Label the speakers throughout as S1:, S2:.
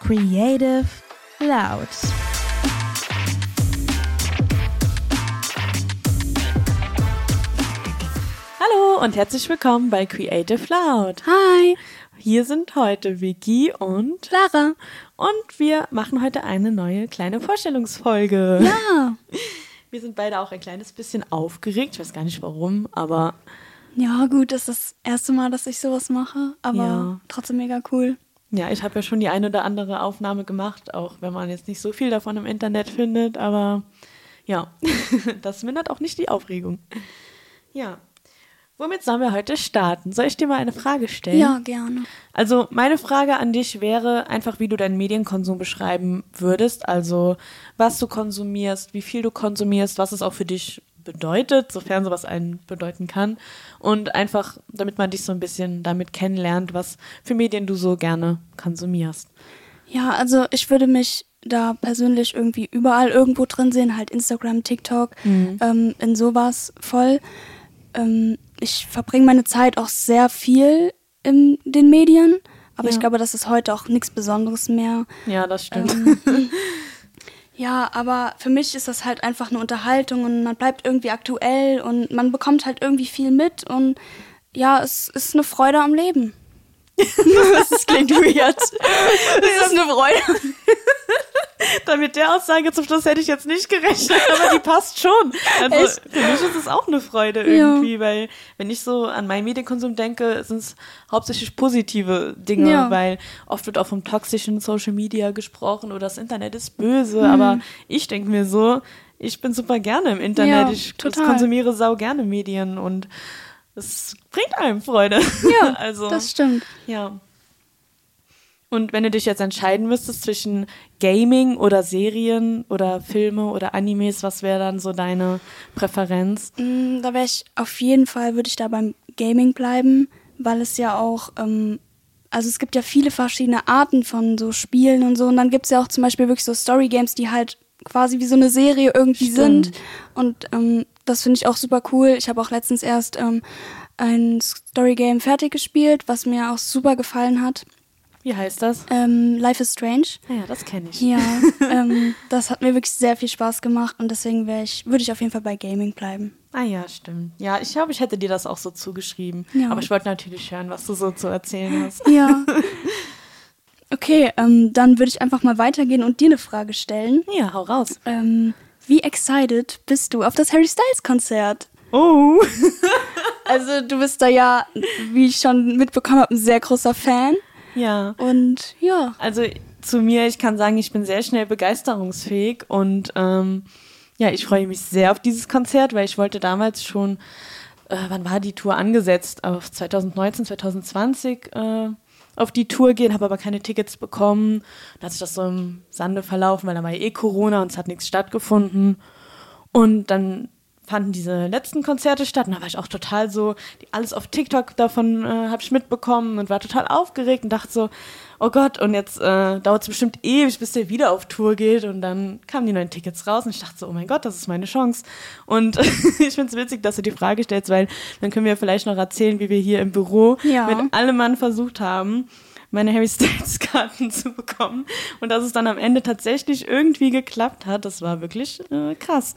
S1: Creative Loud. Hallo und herzlich willkommen bei Creative Loud.
S2: Hi,
S1: Hier sind heute Vicky und
S2: Lara.
S1: und wir machen heute eine neue kleine Vorstellungsfolge.
S2: Ja.
S1: Wir sind beide auch ein kleines bisschen aufgeregt. Ich weiß gar nicht warum, aber
S2: Ja, gut, das ist das erste Mal, dass ich sowas mache, aber
S1: Ja.
S2: trotzdem mega cool.
S1: ja, ich habe ja schon die eine oder andere Aufnahme gemacht, auch wenn man jetzt nicht so viel davon im Internet findet, aber ja, das mindert auch nicht die Aufregung. Ja. Womit sollen wir heute starten? Soll ich dir mal eine Frage stellen?
S2: Ja, gerne.
S1: Also meine Frage an dich wäre einfach, wie du deinen Medienkonsum beschreiben würdest. Also was du konsumierst, wie viel du konsumierst, was es auch für dich bedeutet, sofern sowas einen bedeuten kann. Und einfach, damit man dich so ein bisschen damit kennenlernt, was für Medien du so gerne konsumierst.
S2: Ja, also ich würde mich da persönlich irgendwie überall irgendwo drin sehen, halt Instagram, TikTok, ähm, in sowas voll. Ähm, ich verbringe meine Zeit auch sehr viel in den Medien, aber ich
S1: Ja.
S2: glaube, das ist heute auch nichts Besonderes mehr.
S1: Ja, das stimmt.
S2: Ja, aber für mich ist das halt einfach eine Unterhaltung und man bleibt irgendwie aktuell und man bekommt halt irgendwie viel mit und ja, es ist eine Freude am Leben. das klingt weird. Es ist eine Freude.
S1: Damit der Aussage zum Schluss hätte ich jetzt nicht gerechnet, aber die passt schon. Also
S2: Echt?
S1: für mich ist es auch eine Freude irgendwie, weil wenn ich so an meinen Medienkonsum denke, sind es hauptsächlich positive Dinge,
S2: Ja.
S1: weil oft wird auch vom toxischen Social Media gesprochen oder das Internet ist böse,
S2: Mhm.
S1: aber ich denke mir so, ich bin super gerne im Internet,
S2: Ja,
S1: ich konsumiere sau gerne Medien und es bringt einem Freude.
S2: Ja,
S1: also
S2: das stimmt.
S1: ja. Und wenn du dich jetzt entscheiden müsstest zwischen Gaming oder Serien oder Filme oder Animes, was wäre dann so deine Präferenz?
S2: Mm, Da wäre ich auf jeden Fall, würde ich da beim Gaming bleiben, weil es ja auch, ähm, also es gibt ja viele verschiedene Arten von so Spielen und so. Und dann gibt es ja auch zum Beispiel wirklich so Story Games, die halt quasi wie so eine Serie irgendwie
S1: Stimmt.
S2: sind. Und ähm, das finde ich auch super cool. Ich habe auch letztens erst ähm, ein Story Game fertig gespielt, was mir auch super gefallen hat.
S1: Wie heißt das?
S2: Ähm, Life is Strange.
S1: Ja, das kenne ich.
S2: Ja, ähm, das hat mir wirklich sehr viel Spaß gemacht und deswegen ich, würde ich auf jeden Fall bei Gaming bleiben.
S1: Ah ja, stimmt. Ja, ich glaube, ich hätte dir das auch so zugeschrieben.
S2: Ja.
S1: Aber ich wollte natürlich hören, was du so zu erzählen hast.
S2: Ja. Okay, ähm, dann würde ich einfach mal weitergehen und dir eine Frage stellen.
S1: Ja, hau raus.
S2: Ähm, wie excited bist du auf das Harry Styles Konzert?
S1: Oh.
S2: Also du bist da ja, wie ich schon mitbekommen habe, ein sehr großer Fan.
S1: Ja.
S2: Und ja,
S1: Also zu mir, ich kann sagen, ich bin sehr schnell begeisterungsfähig und ähm, ja, ich freue mich sehr auf dieses Konzert, weil ich wollte damals schon, äh, wann war die Tour angesetzt? Auf 2019, 2020 äh, auf die Tour gehen, habe aber keine Tickets bekommen. Da hat sich das so im Sande verlaufen, weil da war ja eh Corona und es hat nichts stattgefunden. Und dann fanden diese letzten Konzerte statt und da war ich auch total so, die, alles auf TikTok davon äh, habe ich mitbekommen und war total aufgeregt und dachte so, oh Gott, und jetzt äh, dauert es bestimmt ewig, bis der wieder auf Tour geht und dann kamen die neuen Tickets raus und ich dachte so, oh mein Gott, das ist meine Chance. Und ich finde es witzig, dass du die Frage stellst, weil dann können wir vielleicht noch erzählen, wie wir hier im Büro
S2: Ja.
S1: mit allem Mann versucht haben, meine Harry Styles Karten zu bekommen und dass es dann am Ende tatsächlich irgendwie geklappt hat, das war wirklich äh, krass.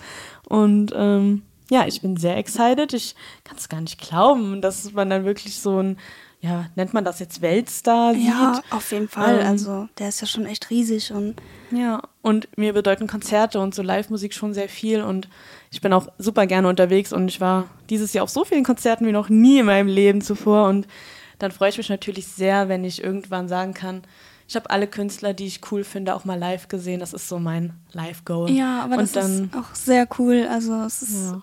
S1: Und ähm, ja, ich bin sehr excited. Ich kann es gar nicht glauben, dass man dann wirklich so ein, ja, nennt man das jetzt Weltstar sieht.
S2: ja, auf jeden Fall.
S1: Ähm,
S2: Also der ist ja schon echt riesig und
S1: Ja, und mir bedeuten Konzerte und so Live-Musik schon sehr viel und ich bin auch super gerne unterwegs und ich war dieses Jahr auf so vielen Konzerten wie noch nie in meinem Leben zuvor und dann freue ich mich natürlich sehr, wenn ich irgendwann sagen kann, ich habe alle Künstler, die ich cool finde, auch mal live gesehen. Das ist so mein Live-Goal.
S2: ja, aber
S1: und
S2: das
S1: dann,
S2: ist auch sehr cool. Also es ist
S1: ja,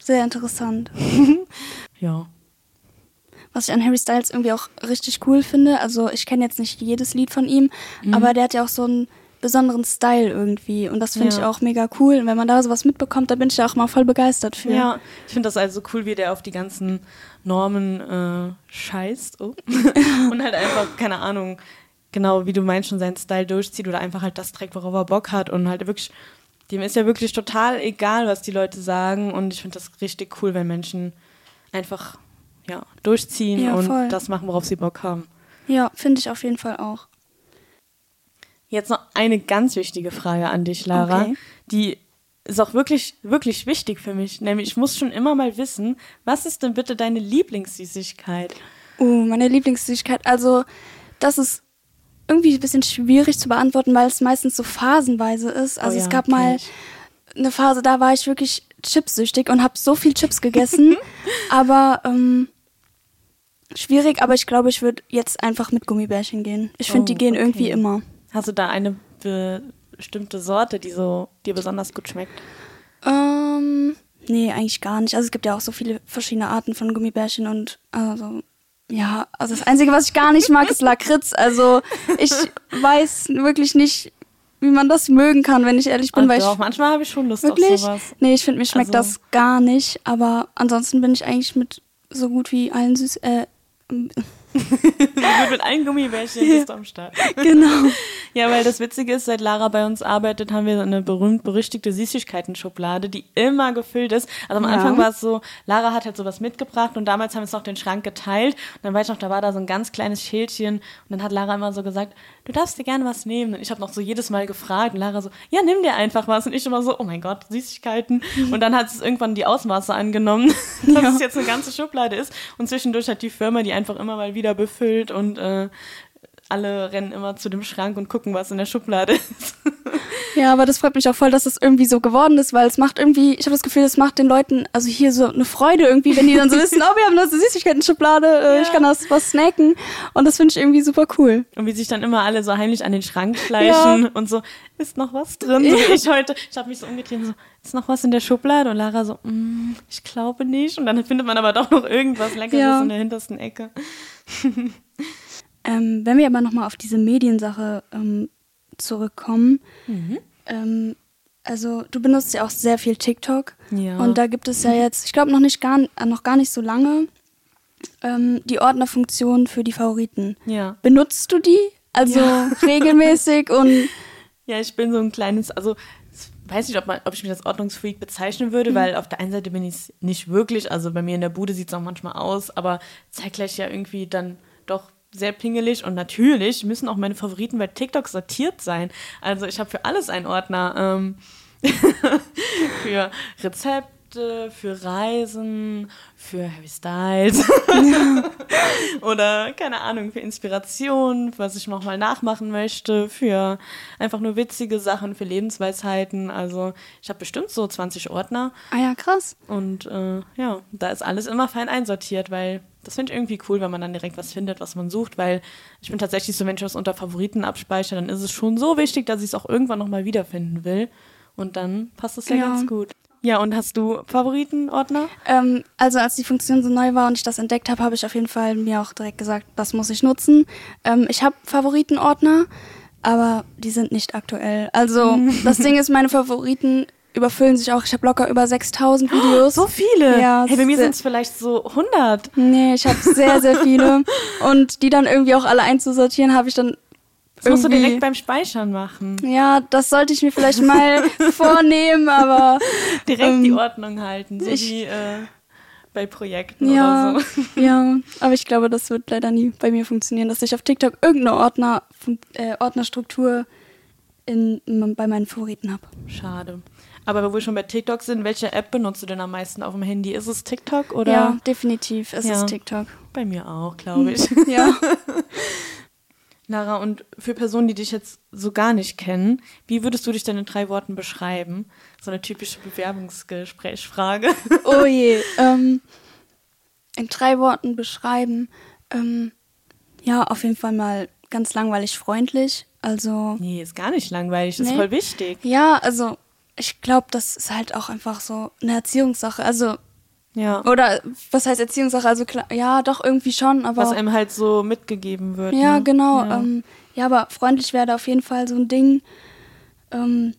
S2: sehr interessant.
S1: ja.
S2: Was ich an Harry Styles irgendwie auch richtig cool finde, also ich kenne jetzt nicht jedes Lied von ihm,
S1: Mhm.
S2: aber der hat ja auch so einen besonderen Style irgendwie und das finde ich
S1: Ja.
S2: auch mega cool. Und wenn man da sowas mitbekommt, da bin ich ja auch mal voll begeistert für.
S1: Ja, ich finde das also cool, wie der auf die ganzen Normen äh, scheißt oh. und halt einfach, keine Ahnung, genau wie du meinst, schon seinen Style durchzieht oder einfach halt das trägt, worauf er Bock hat und halt wirklich, dem ist ja wirklich total egal, was die Leute sagen und ich finde das richtig cool, wenn Menschen einfach ja, durchziehen
S2: Ja,
S1: und
S2: voll.
S1: das machen, worauf sie Bock haben.
S2: Ja, finde ich auf jeden Fall auch.
S1: Jetzt noch eine ganz wichtige Frage an dich, Lara.
S2: Okay.
S1: Die ist auch wirklich, wirklich wichtig für mich. Nämlich, ich muss schon immer mal wissen, was ist denn bitte deine Lieblingssüßigkeit?
S2: Uh, meine Lieblingssüßigkeit. Also, das ist irgendwie ein bisschen schwierig zu beantworten, weil es meistens so phasenweise ist. Also
S1: Oh ja,
S2: es gab mal
S1: ich.
S2: eine Phase, da war ich wirklich chipsüchtig und habe so viel Chips gegessen. aber ähm, schwierig, aber ich glaube, ich würde jetzt einfach mit Gummibärchen gehen. Ich finde,
S1: Oh,
S2: die gehen
S1: okay.
S2: irgendwie immer.
S1: Hast du da eine bestimmte Sorte, die so dir besonders gut schmeckt?
S2: Ähm, nee, eigentlich gar nicht. Also es gibt ja auch so viele verschiedene Arten von Gummibärchen und also ja, also das Einzige, was ich gar nicht mag, ist Lakritz. Also ich weiß wirklich nicht, wie man das mögen kann, wenn ich ehrlich bin,
S1: Ah,
S2: weil
S1: doch,
S2: ich
S1: manchmal habe ich schon Lust
S2: wirklich,
S1: auf sowas.
S2: nee, ich finde, mir schmeckt
S1: Also-
S2: das gar nicht. Aber ansonsten bin ich eigentlich mit so gut wie allen süß, äh,
S1: Gut, mit allen Gummibärchen bist du am Start.
S2: genau.
S1: Ja, weil das Witzige ist, seit Lara bei uns arbeitet, haben wir eine berühmt-berüchtigte Süßigkeiten-Schublade, die immer gefüllt ist. Also am
S2: Ja.
S1: Anfang war es so, Lara hat halt sowas mitgebracht und damals haben wir es noch den Schrank geteilt. Und dann weiß ich noch, da war da so ein ganz kleines Schildchen und dann hat Lara immer so gesagt, du darfst dir gerne was nehmen. Und ich habe noch so jedes Mal gefragt und Lara so, ja, nimm dir einfach was. Und ich immer so, oh mein Gott, Süßigkeiten. Und dann hat es irgendwann die Ausmaße angenommen, dass
S2: Ja.
S1: es jetzt eine ganze Schublade ist. Und zwischendurch hat die Firma die einfach immer mal wieder befüllt und äh, alle rennen immer zu dem Schrank und gucken, was in der Schublade ist.
S2: Ja, aber das freut mich auch voll, dass das irgendwie so geworden ist, weil es macht irgendwie, ich habe das Gefühl, es macht den Leuten, also hier so eine Freude irgendwie, wenn die dann so wissen, oh, wir haben das eine Süßigkeiten-Schublade, äh, ich
S1: Ja.
S2: kann das was snacken. Und das finde ich irgendwie super cool.
S1: Und wie sich dann immer alle so heimlich an den Schrank schleichen
S2: Ja.
S1: und so, ist noch was drin? So ich heute. Ich habe mich so umgedreht und so, ist noch was in der Schublade? Und Lara so, mm, ich glaube nicht. Und dann findet man aber doch noch irgendwas Leckeres in der hintersten Ecke.
S2: Ähm, wenn wir aber nochmal auf diese Mediensache ähm, zurückkommen,
S1: Mhm.
S2: ähm, also du benutzt ja auch sehr viel TikTok.
S1: Ja.
S2: Und da gibt es ja jetzt, ich glaube noch nicht gar, äh, noch gar nicht so lange, ähm, die Ordnerfunktion für die Favoriten.
S1: Ja.
S2: Benutzt du die? Also
S1: Ja.
S2: regelmäßig und
S1: Ja, ich bin so ein kleines, also ich weiß nicht, ob, man, ob ich mich als Ordnungsfreak bezeichnen würde, weil auf der einen Seite bin ich es nicht wirklich. Also bei mir in der Bude sieht es auch manchmal aus, aber zeitgleich ja irgendwie dann doch sehr pingelig und natürlich müssen auch meine Favoriten bei TikTok sortiert sein. Also ich habe für alles einen Ordner. Ähm, für Rezepte, für Reisen, für Harry Styles oder keine Ahnung, für Inspiration, was ich nochmal nachmachen möchte, für einfach nur witzige Sachen, für Lebensweisheiten. Also ich habe bestimmt so 20 Ordner
S2: ah ja, krass.
S1: und äh, ja, da ist alles immer fein einsortiert, weil das finde ich irgendwie cool, wenn man dann direkt was findet, was man sucht, weil ich bin tatsächlich so, wenn ich was unter Favoriten abspeichere, dann ist es schon so wichtig, dass ich es auch irgendwann nochmal wiederfinden will. Und dann passt es ja,
S2: Ja.
S1: ganz gut. Ja, und hast du Favoritenordner?
S2: Ähm, also als die Funktion so neu war und ich das entdeckt habe, habe ich auf jeden Fall mir auch direkt gesagt, das muss ich nutzen. Ähm, ich habe Favoritenordner, aber die sind nicht aktuell. Also das Ding ist, meine Favoriten überfüllen sich auch. Ich habe locker über 6000 Videos.
S1: So viele?
S2: Ja,
S1: hey, bei mir sind es vielleicht so 100.
S2: Nee, ich habe sehr, sehr viele. Und die dann irgendwie auch alle einzusortieren, habe ich dann
S1: Das musst du direkt beim Speichern machen.
S2: Ja, das sollte ich mir vielleicht mal vornehmen, aber
S1: Direkt
S2: Ähm,
S1: die Ordnung halten, so
S2: ich-
S1: wie äh, bei Projekten
S2: ja,
S1: oder so.
S2: ja, aber ich glaube, das wird leider nie bei mir funktionieren, dass ich auf TikTok irgendeine Ordner, äh, Ordnerstruktur in, bei meinen Favoriten habe.
S1: Schade. Aber wo wir schon bei TikTok sind, welche App benutzt du denn am meisten auf dem Handy? Ist es TikTok oder?
S2: Ja, definitiv, es
S1: Ja.
S2: ist TikTok.
S1: Bei mir auch, glaube ich.
S2: Ja.
S1: Lara, und für Personen, die dich jetzt so gar nicht kennen, wie würdest du dich denn in drei Worten beschreiben? So eine typische Bewerbungsgesprächsfrage.
S2: Oh je. ähm, in drei Worten beschreiben. Ähm, ja, auf jeden Fall mal ganz langweilig freundlich. Also
S1: Nee, ist gar nicht langweilig, ist
S2: Nee.
S1: voll wichtig.
S2: Ja, also ich glaube, das ist halt auch einfach so eine Erziehungssache. Also,
S1: Ja.
S2: oder was heißt Erziehungssache? Also klar, ja, doch irgendwie schon, aber.
S1: Was einem halt so mitgegeben wird.
S2: ja,
S1: ne?
S2: genau.
S1: Ja.
S2: Ähm, ja, aber freundlich wäre da auf jeden Fall so ein Ding. Ähm,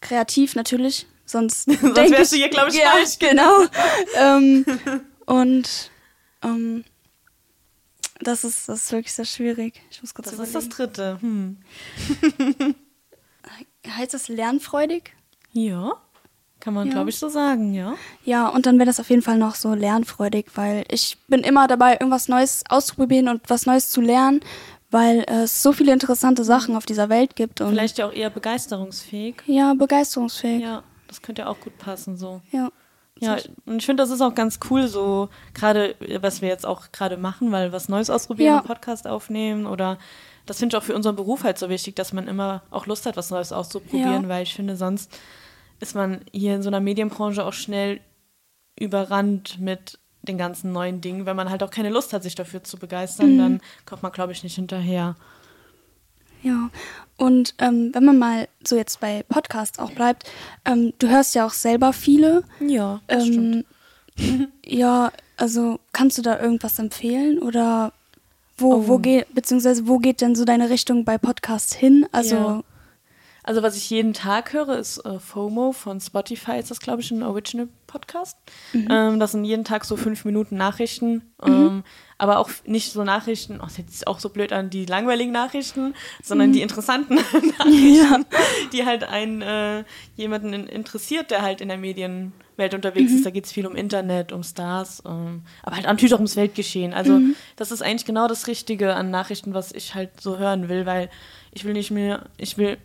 S2: kreativ natürlich, sonst.
S1: Sonst wärst du hier, glaub ich,
S2: ja,
S1: falsch.
S2: Genau. ähm, und ähm, das ist, das ist wirklich sehr schwierig. Ich muss kurz
S1: das ist das
S2: überlegen.
S1: dritte. Hm.
S2: Heißt das lernfreudig?
S1: Ja, Kann man,
S2: Ja.
S1: glaube ich, so sagen, ja.
S2: Ja, und dann wäre das auf jeden Fall noch so lernfreudig, weil ich bin immer dabei, irgendwas Neues auszuprobieren und was Neues zu lernen, weil es so viele interessante Sachen auf dieser Welt gibt und
S1: Vielleicht ja auch eher begeisterungsfähig.
S2: ja, begeisterungsfähig.
S1: Ja, das könnte ja auch gut passen, so.
S2: Ja.
S1: Ja, und ich finde, das ist auch ganz cool, so gerade, was wir jetzt auch gerade machen, weil was Neues ausprobieren,
S2: Ja.
S1: einen Podcast aufnehmen oder das finde ich auch für unseren Beruf halt so wichtig, dass man immer auch Lust hat, was Neues auszuprobieren,
S2: Ja.
S1: weil ich finde, sonst ist man hier in so einer Medienbranche auch schnell überrannt mit den ganzen neuen Dingen. Wenn man halt auch keine Lust hat, sich dafür zu begeistern,
S2: Mhm.
S1: dann kommt man, glaube ich, nicht hinterher.
S2: Ja, und ähm, wenn man mal so jetzt bei Podcasts auch bleibt, ähm, du hörst ja auch selber viele.
S1: Ja, das stimmt.
S2: Ähm, ja, also kannst du da irgendwas empfehlen oder wo,
S1: Oh.
S2: wo geht, beziehungsweise wo geht denn so deine Richtung bei Podcasts hin? Also,
S1: Ja. Also was ich jeden Tag höre, ist äh, FOMO. Von Spotify, ist das, glaube ich, ein Original-Podcast. Ähm, das sind jeden Tag so fünf Minuten Nachrichten, ähm, aber auch nicht so Nachrichten, oh, das hört sich auch so blöd an, die langweiligen Nachrichten, sondern die interessanten Nachrichten, die halt einen äh, jemanden in- interessiert, der halt in der Medienwelt unterwegs ist. Da geht es viel um Internet, um Stars, ähm, aber halt natürlich auch ums Weltgeschehen. Also das ist eigentlich genau das Richtige an Nachrichten, was ich halt so hören will, weil ich will nicht mehr, ich will,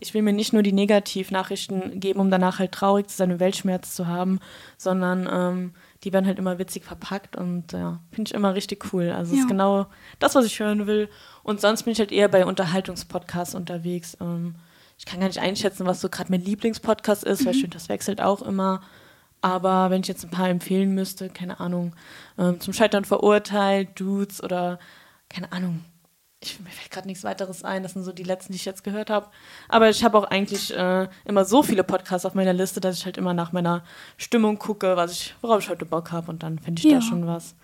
S1: ich will mir nicht nur die Negativnachrichten geben, um danach halt traurig zu sein und Weltschmerz zu haben, sondern ähm, die werden halt immer witzig verpackt und ja, finde ich immer richtig cool. Also
S2: Ja.
S1: ist genau das, was ich hören will. Und sonst bin ich halt eher bei Unterhaltungspodcasts unterwegs. Ähm, ich kann gar nicht einschätzen, was so gerade mein Lieblingspodcast ist, weil ich finde, das wechselt auch immer. Aber wenn ich jetzt ein paar empfehlen müsste, keine Ahnung, ähm, zum Scheitern verurteilt, Dudes oder keine Ahnung, ich, mir fällt gerade nichts weiteres ein. Das sind so die letzten, die ich jetzt gehört habe. Aber ich habe auch eigentlich äh, immer so viele Podcasts auf meiner Liste, dass ich halt immer nach meiner Stimmung gucke, was ich, worauf ich heute Bock habe und dann finde ich
S2: Ja.
S1: da schon was.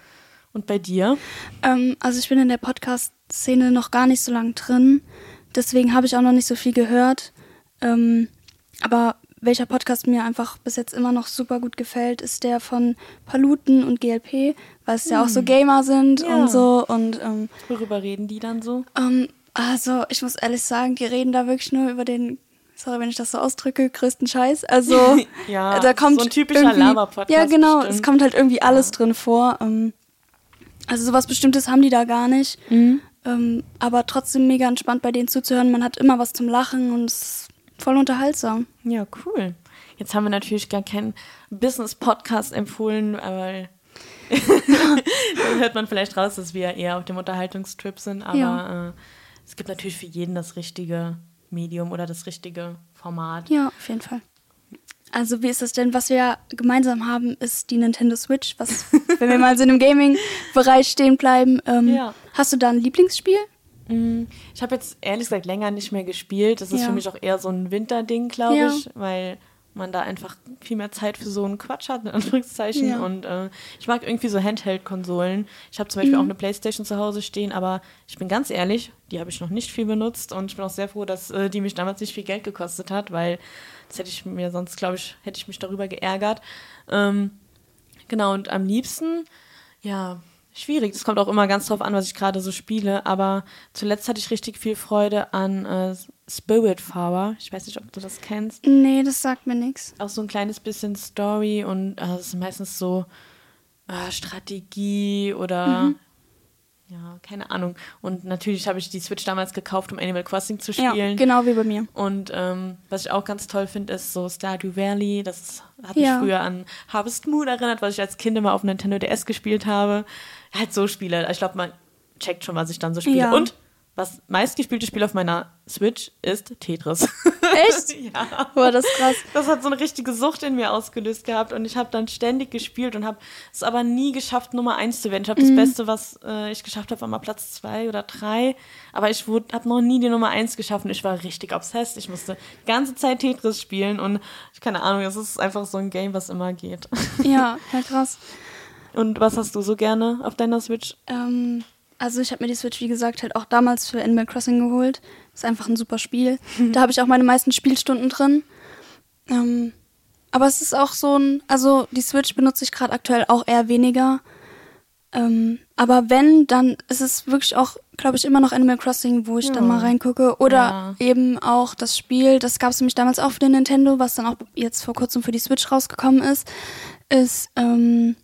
S1: Und bei dir?
S2: ähm, also ich bin in der Podcast-Szene noch gar nicht so lang drin, deswegen habe ich auch noch nicht so viel gehört. Ähm, aber welcher Podcast mir einfach bis jetzt immer noch super gut gefällt, ist der von Paluten und GLP, weil es ja auch so Gamer sind
S1: Ja.
S2: und so. Und ähm,
S1: Worüber reden die dann so?
S2: ähm, also ich muss ehrlich sagen, die reden da wirklich nur über den, sorry, wenn ich das so ausdrücke, größten Scheiß. Also
S1: Ja,
S2: da kommt
S1: so ein typischer Laber-Podcast
S2: Ja, genau,
S1: bestimmt.
S2: es kommt halt irgendwie alles drin vor. Ähm, also sowas Bestimmtes haben die da gar nicht.
S1: Mhm.
S2: Ähm, aber trotzdem mega entspannt bei denen zuzuhören. Man hat immer was zum Lachen und es voll unterhaltsam.
S1: Ja, cool. Jetzt haben wir natürlich gar keinen Business-Podcast empfohlen, aber da hört man vielleicht raus, dass wir eher auf dem Unterhaltungstrip sind. Aber
S2: Ja.
S1: äh, es gibt natürlich für jeden das richtige Medium oder das richtige Format.
S2: Ja, auf jeden Fall. Also wie ist das denn? Was wir gemeinsam haben, ist die Nintendo Switch. Was, wenn wir mal so in dem Gaming-Bereich stehen bleiben, ähm,
S1: Ja.
S2: hast du da ein Lieblingsspiel?
S1: Mm, Ich habe jetzt ehrlich gesagt länger nicht mehr gespielt. Das ist
S2: Ja.
S1: für mich auch eher so ein Winterding, glaube
S2: Ja.
S1: ich, weil man da einfach viel mehr Zeit für so einen Quatsch hat, in Anführungszeichen.
S2: Ja.
S1: Und äh, ich mag irgendwie so Handheld-Konsolen. Ich habe zum Beispiel
S2: Mhm.
S1: auch eine Playstation zu Hause stehen, aber ich bin ganz ehrlich, die habe ich noch nicht viel benutzt und ich bin auch sehr froh, dass äh, die mich damals nicht viel Geld gekostet hat, weil das hätte ich mir sonst, glaube ich, hätte ich mich darüber geärgert. Ähm, Genau, und am liebsten, ja, schwierig. Es kommt auch immer ganz drauf an, was ich gerade so spiele. Aber zuletzt hatte ich richtig viel Freude an äh, Spiritfarer. Ich weiß nicht, ob du das kennst.
S2: Nee, das sagt mir nichts.
S1: Auch so ein kleines bisschen Story und äh, es ist meistens so äh, Strategie oder ja, keine Ahnung. Und natürlich habe ich die Switch damals gekauft, um Animal Crossing zu
S2: Ja,
S1: spielen.
S2: genau wie bei mir.
S1: Und ähm, was ich auch ganz toll finde, ist so Stardew Valley. Das hat mich
S2: Ja.
S1: früher an Harvest Moon erinnert, was ich als Kind immer auf Nintendo DS gespielt habe. Halt so Spiele. Ich glaube, man checkt schon, was ich dann so spiele.
S2: Ja.
S1: Und was meistgespielte Spiel auf meiner Switch ist Tetris.
S2: Echt?
S1: ja.
S2: Boah, das krass.
S1: Das hat so eine richtige Sucht in mir ausgelöst gehabt und ich habe dann ständig gespielt und habe es aber nie geschafft, Nummer eins zu werden. Ich habe
S2: Mhm.
S1: das Beste, was äh, ich geschafft habe, war mal Platz zwei oder drei, aber ich habe noch nie die Nummer eins geschafft und ich war richtig obsessed. Ich musste die ganze Zeit Tetris spielen und ich keine Ahnung, es ist einfach so ein Game, was immer geht.
S2: Ja, ja krass.
S1: Und was hast du so gerne auf deiner Switch?
S2: Ähm, also ich habe mir die Switch, wie gesagt, halt auch damals für Animal Crossing geholt. Ist einfach ein super Spiel. da habe ich auch meine meisten Spielstunden drin. Ähm, aber es ist auch so ein, also die Switch benutze ich gerade aktuell auch eher weniger. Ähm, aber wenn, dann ist es wirklich auch, glaube ich, immer noch Animal Crossing, wo ich
S1: Ja.
S2: dann mal reingucke. Oder
S1: Ja.
S2: eben auch das Spiel, das gab es nämlich damals auch für den Nintendo, was dann auch jetzt vor kurzem für die Switch rausgekommen ist, ist ähm,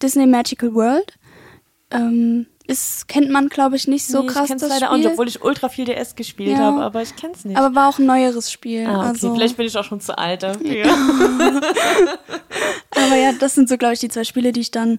S2: Disney Magical World. Ähm, ist, kennt man, glaube ich, nicht so
S1: Nee,
S2: krass
S1: ich kenn's
S2: das
S1: leider
S2: Spiel.
S1: auch nicht, obwohl ich ultra viel DS gespielt
S2: Ja.
S1: habe, aber ich kenn's nicht.
S2: aber war auch ein neueres Spiel.
S1: ah, okay.
S2: also,
S1: Vielleicht bin ich auch schon zu alt dafür.
S2: aber ja, das sind so, glaube ich, die zwei Spiele, die ich dann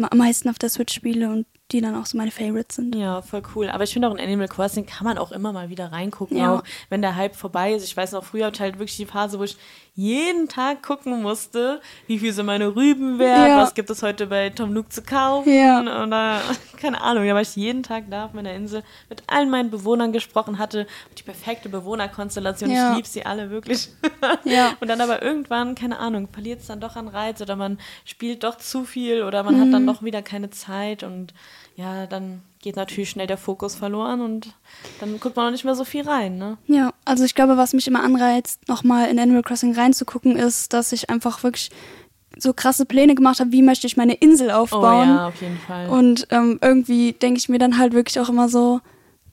S2: am meisten auf der Switch spiele und die dann auch so meine Favorites sind.
S1: Ja, voll cool. Aber ich finde auch in Animal Crossing kann man auch immer mal wieder reingucken,
S2: Ja.
S1: auch wenn der Hype vorbei ist. Ich weiß noch, früher hatte halt wirklich die Phase, wo ich jeden Tag gucken musste, wie viel sind meine Rüben wert,
S2: Ja.
S1: was gibt es heute bei Tom Nook zu kaufen
S2: Ja.
S1: oder keine Ahnung. Da war ich jeden Tag da auf meiner Insel mit allen meinen Bewohnern gesprochen, hatte die perfekte Bewohnerkonstellation.
S2: Ja.
S1: Ich liebe sie alle wirklich. Und dann aber irgendwann, keine Ahnung, verliert es dann doch an Reiz oder man spielt doch zu viel oder man hat dann doch wieder keine Zeit und ja, dann geht natürlich schnell der Fokus verloren und dann guckt man auch nicht mehr so viel rein, ne?
S2: Ja, also ich glaube, was mich immer anreizt, nochmal in Animal Crossing reinzugucken, ist, dass ich einfach wirklich so krasse Pläne gemacht habe, wie möchte ich meine Insel
S1: Oh
S2: aufbauen.
S1: ja, auf jeden Fall.
S2: Und ähm, irgendwie denke ich mir dann halt wirklich auch immer so,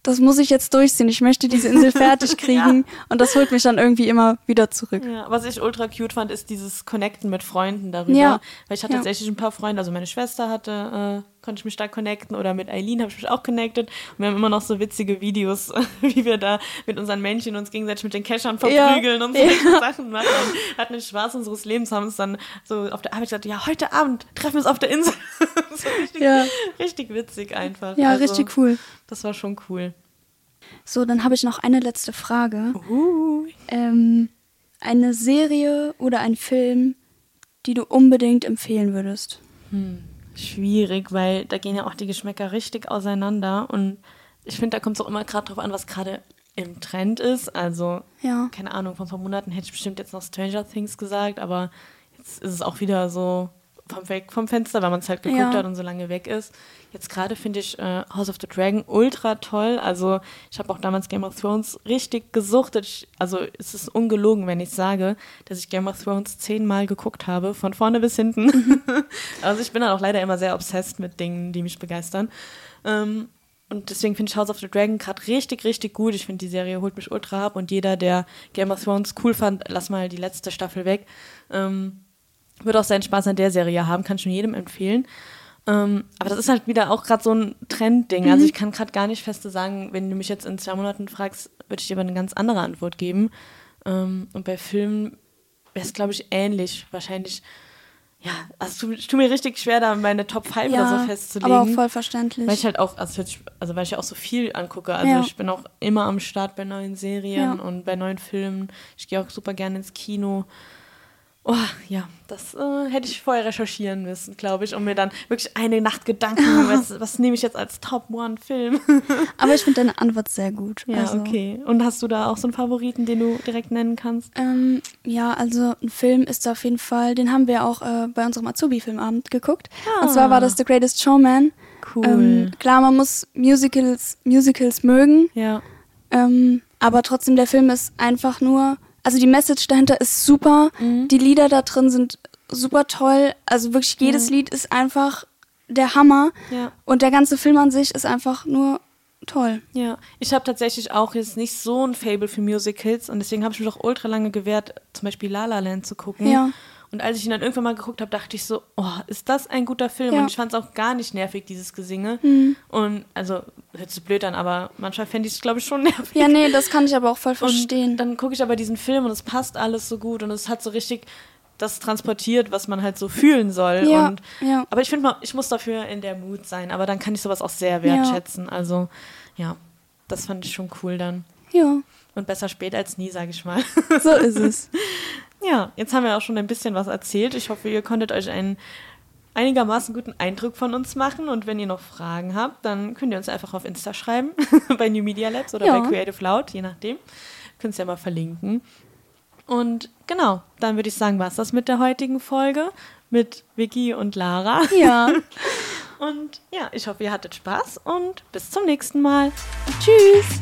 S2: das muss ich jetzt durchziehen. Ich möchte diese Insel fertig kriegen. Und das holt mich dann irgendwie immer wieder zurück.
S1: ja, was ich ultra cute fand, ist dieses Connecten mit Freunden darüber.
S2: Ja.
S1: Weil ich hatte
S2: Ja.
S1: tatsächlich ein paar Freunde, also meine Schwester hatte, äh, konnte ich mich da connecten oder mit Eileen habe ich mich auch connected. Und wir haben immer noch so witzige Videos, wie wir da mit unseren Männchen uns gegenseitig mit den Cachern verprügeln
S2: Ja.
S1: und solche Sachen machen. Und hatten den Spaß unseres Lebens, haben uns dann so auf der Arbeit gesagt, ja, heute Abend treffen wir uns auf der Insel. so richtig,
S2: Ja.
S1: richtig witzig einfach.
S2: Ja,
S1: Also,
S2: richtig cool.
S1: Das war schon cool.
S2: So, dann habe ich noch eine letzte Frage.
S1: Uh.
S2: Ähm, eine Serie oder ein Film, die du unbedingt empfehlen würdest?
S1: Schwierig, weil da gehen ja auch die Geschmäcker richtig auseinander und ich finde, da kommt es auch immer gerade drauf an, was gerade im Trend ist. Also,
S2: Ja.
S1: keine Ahnung, vor ein paar Monaten hätte ich bestimmt jetzt noch Stranger Things gesagt, aber jetzt ist es auch wieder so vom, weg vom Fenster, weil man es halt geguckt
S2: Ja.
S1: hat und so lange weg ist. Jetzt gerade finde ich äh, House of the Dragon ultra toll. Also ich habe auch damals Game of Thrones richtig gesuchtet. Ich, also es ist ungelogen, wenn ich sage, dass ich Game of Thrones zehnmal geguckt habe, von vorne bis hinten. also ich bin dann auch leider immer sehr obsessed mit Dingen, die mich begeistern. Ähm, und deswegen finde ich House of the Dragon gerade richtig, richtig gut. Ich finde, die Serie holt mich ultra ab und jeder, der Game of Thrones cool fand, lass mal die letzte Staffel weg. Ähm, wird auch seinen Spaß an der Serie haben, kann ich schon jedem empfehlen. Ähm, aber das ist halt wieder auch gerade so ein Trendding. Also ich kann gerade gar nicht feste sagen, wenn du mich jetzt in zwei Monaten fragst, würde ich dir aber eine ganz andere Antwort geben. Ähm, und bei Filmen wäre es, glaube ich, ähnlich. Wahrscheinlich, ja, also es tut mir richtig schwer, da meine Top 5 oder so festzulegen.
S2: aber auch voll verständlich.
S1: Weil ich halt auch, also, also weil ich ja auch so viel angucke. Also
S2: Ja.
S1: ich bin auch immer am Start bei neuen Serien
S2: Ja.
S1: und bei neuen Filmen. Ich gehe auch super gerne ins Kino. Oh, ja, das äh, hätte ich vorher recherchieren müssen, glaube ich, um mir dann wirklich eine Nacht Gedanken, was, was nehme ich jetzt als Top One Film?
S2: aber ich finde deine Antwort sehr gut.
S1: ja,
S2: also,
S1: okay. Und hast du da auch so einen Favoriten, den du direkt nennen kannst?
S2: Ähm, ja, also ein Film ist auf jeden Fall, den haben wir auch äh, bei unserem Azubi-Filmabend geguckt.
S1: Ah.
S2: Und zwar war das The Greatest Showman.
S1: Cool.
S2: Ähm, klar, man muss Musicals, Musicals mögen,
S1: ja.
S2: ähm, aber trotzdem der Film ist einfach nur, also die Message dahinter ist super,
S1: Mhm.
S2: die Lieder da drin sind super toll, also wirklich jedes Lied ist einfach der Hammer
S1: Ja.
S2: und der ganze Film an sich ist einfach nur toll.
S1: Ja, ich habe tatsächlich auch jetzt nicht so ein Fable für Musicals und deswegen habe ich mich auch ultra lange gewehrt, zum Beispiel La La Land zu gucken.
S2: Ja.
S1: Und als ich ihn dann irgendwann mal geguckt habe, dachte ich so, oh, ist das ein guter Film?
S2: Ja.
S1: Und ich fand es auch gar nicht nervig, dieses Gesinge.
S2: Mhm.
S1: Und also, hört sich blöd an, aber manchmal fände ich es, glaube ich, schon nervig.
S2: Ja, nee, das kann ich aber auch voll verstehen.
S1: Und dann gucke ich aber diesen Film und es passt alles so gut und es hat so richtig das transportiert, was man halt so fühlen soll.
S2: Ja,
S1: und,
S2: ja.
S1: Aber ich finde, ich muss dafür in der Mut sein. Aber dann kann ich sowas auch sehr
S2: Ja.
S1: wertschätzen. Also, ja, das fand ich schon cool dann.
S2: ja,
S1: Und besser spät als nie, sage ich mal.
S2: so ist es.
S1: ja, jetzt haben wir auch schon ein bisschen was erzählt. Ich hoffe, ihr konntet euch einen einigermaßen guten Eindruck von uns machen. Und wenn ihr noch Fragen habt, dann könnt ihr uns einfach auf Insta schreiben, bei New Media Labs oder
S2: Ja.
S1: bei Creative Loud, je nachdem. Könnt ihr ja mal verlinken. Und genau, dann würde ich sagen, war es das mit der heutigen Folge mit Vicky und Lara.
S2: Ja.
S1: Und ja, ich hoffe, ihr hattet Spaß und bis zum nächsten Mal.
S2: Tschüss.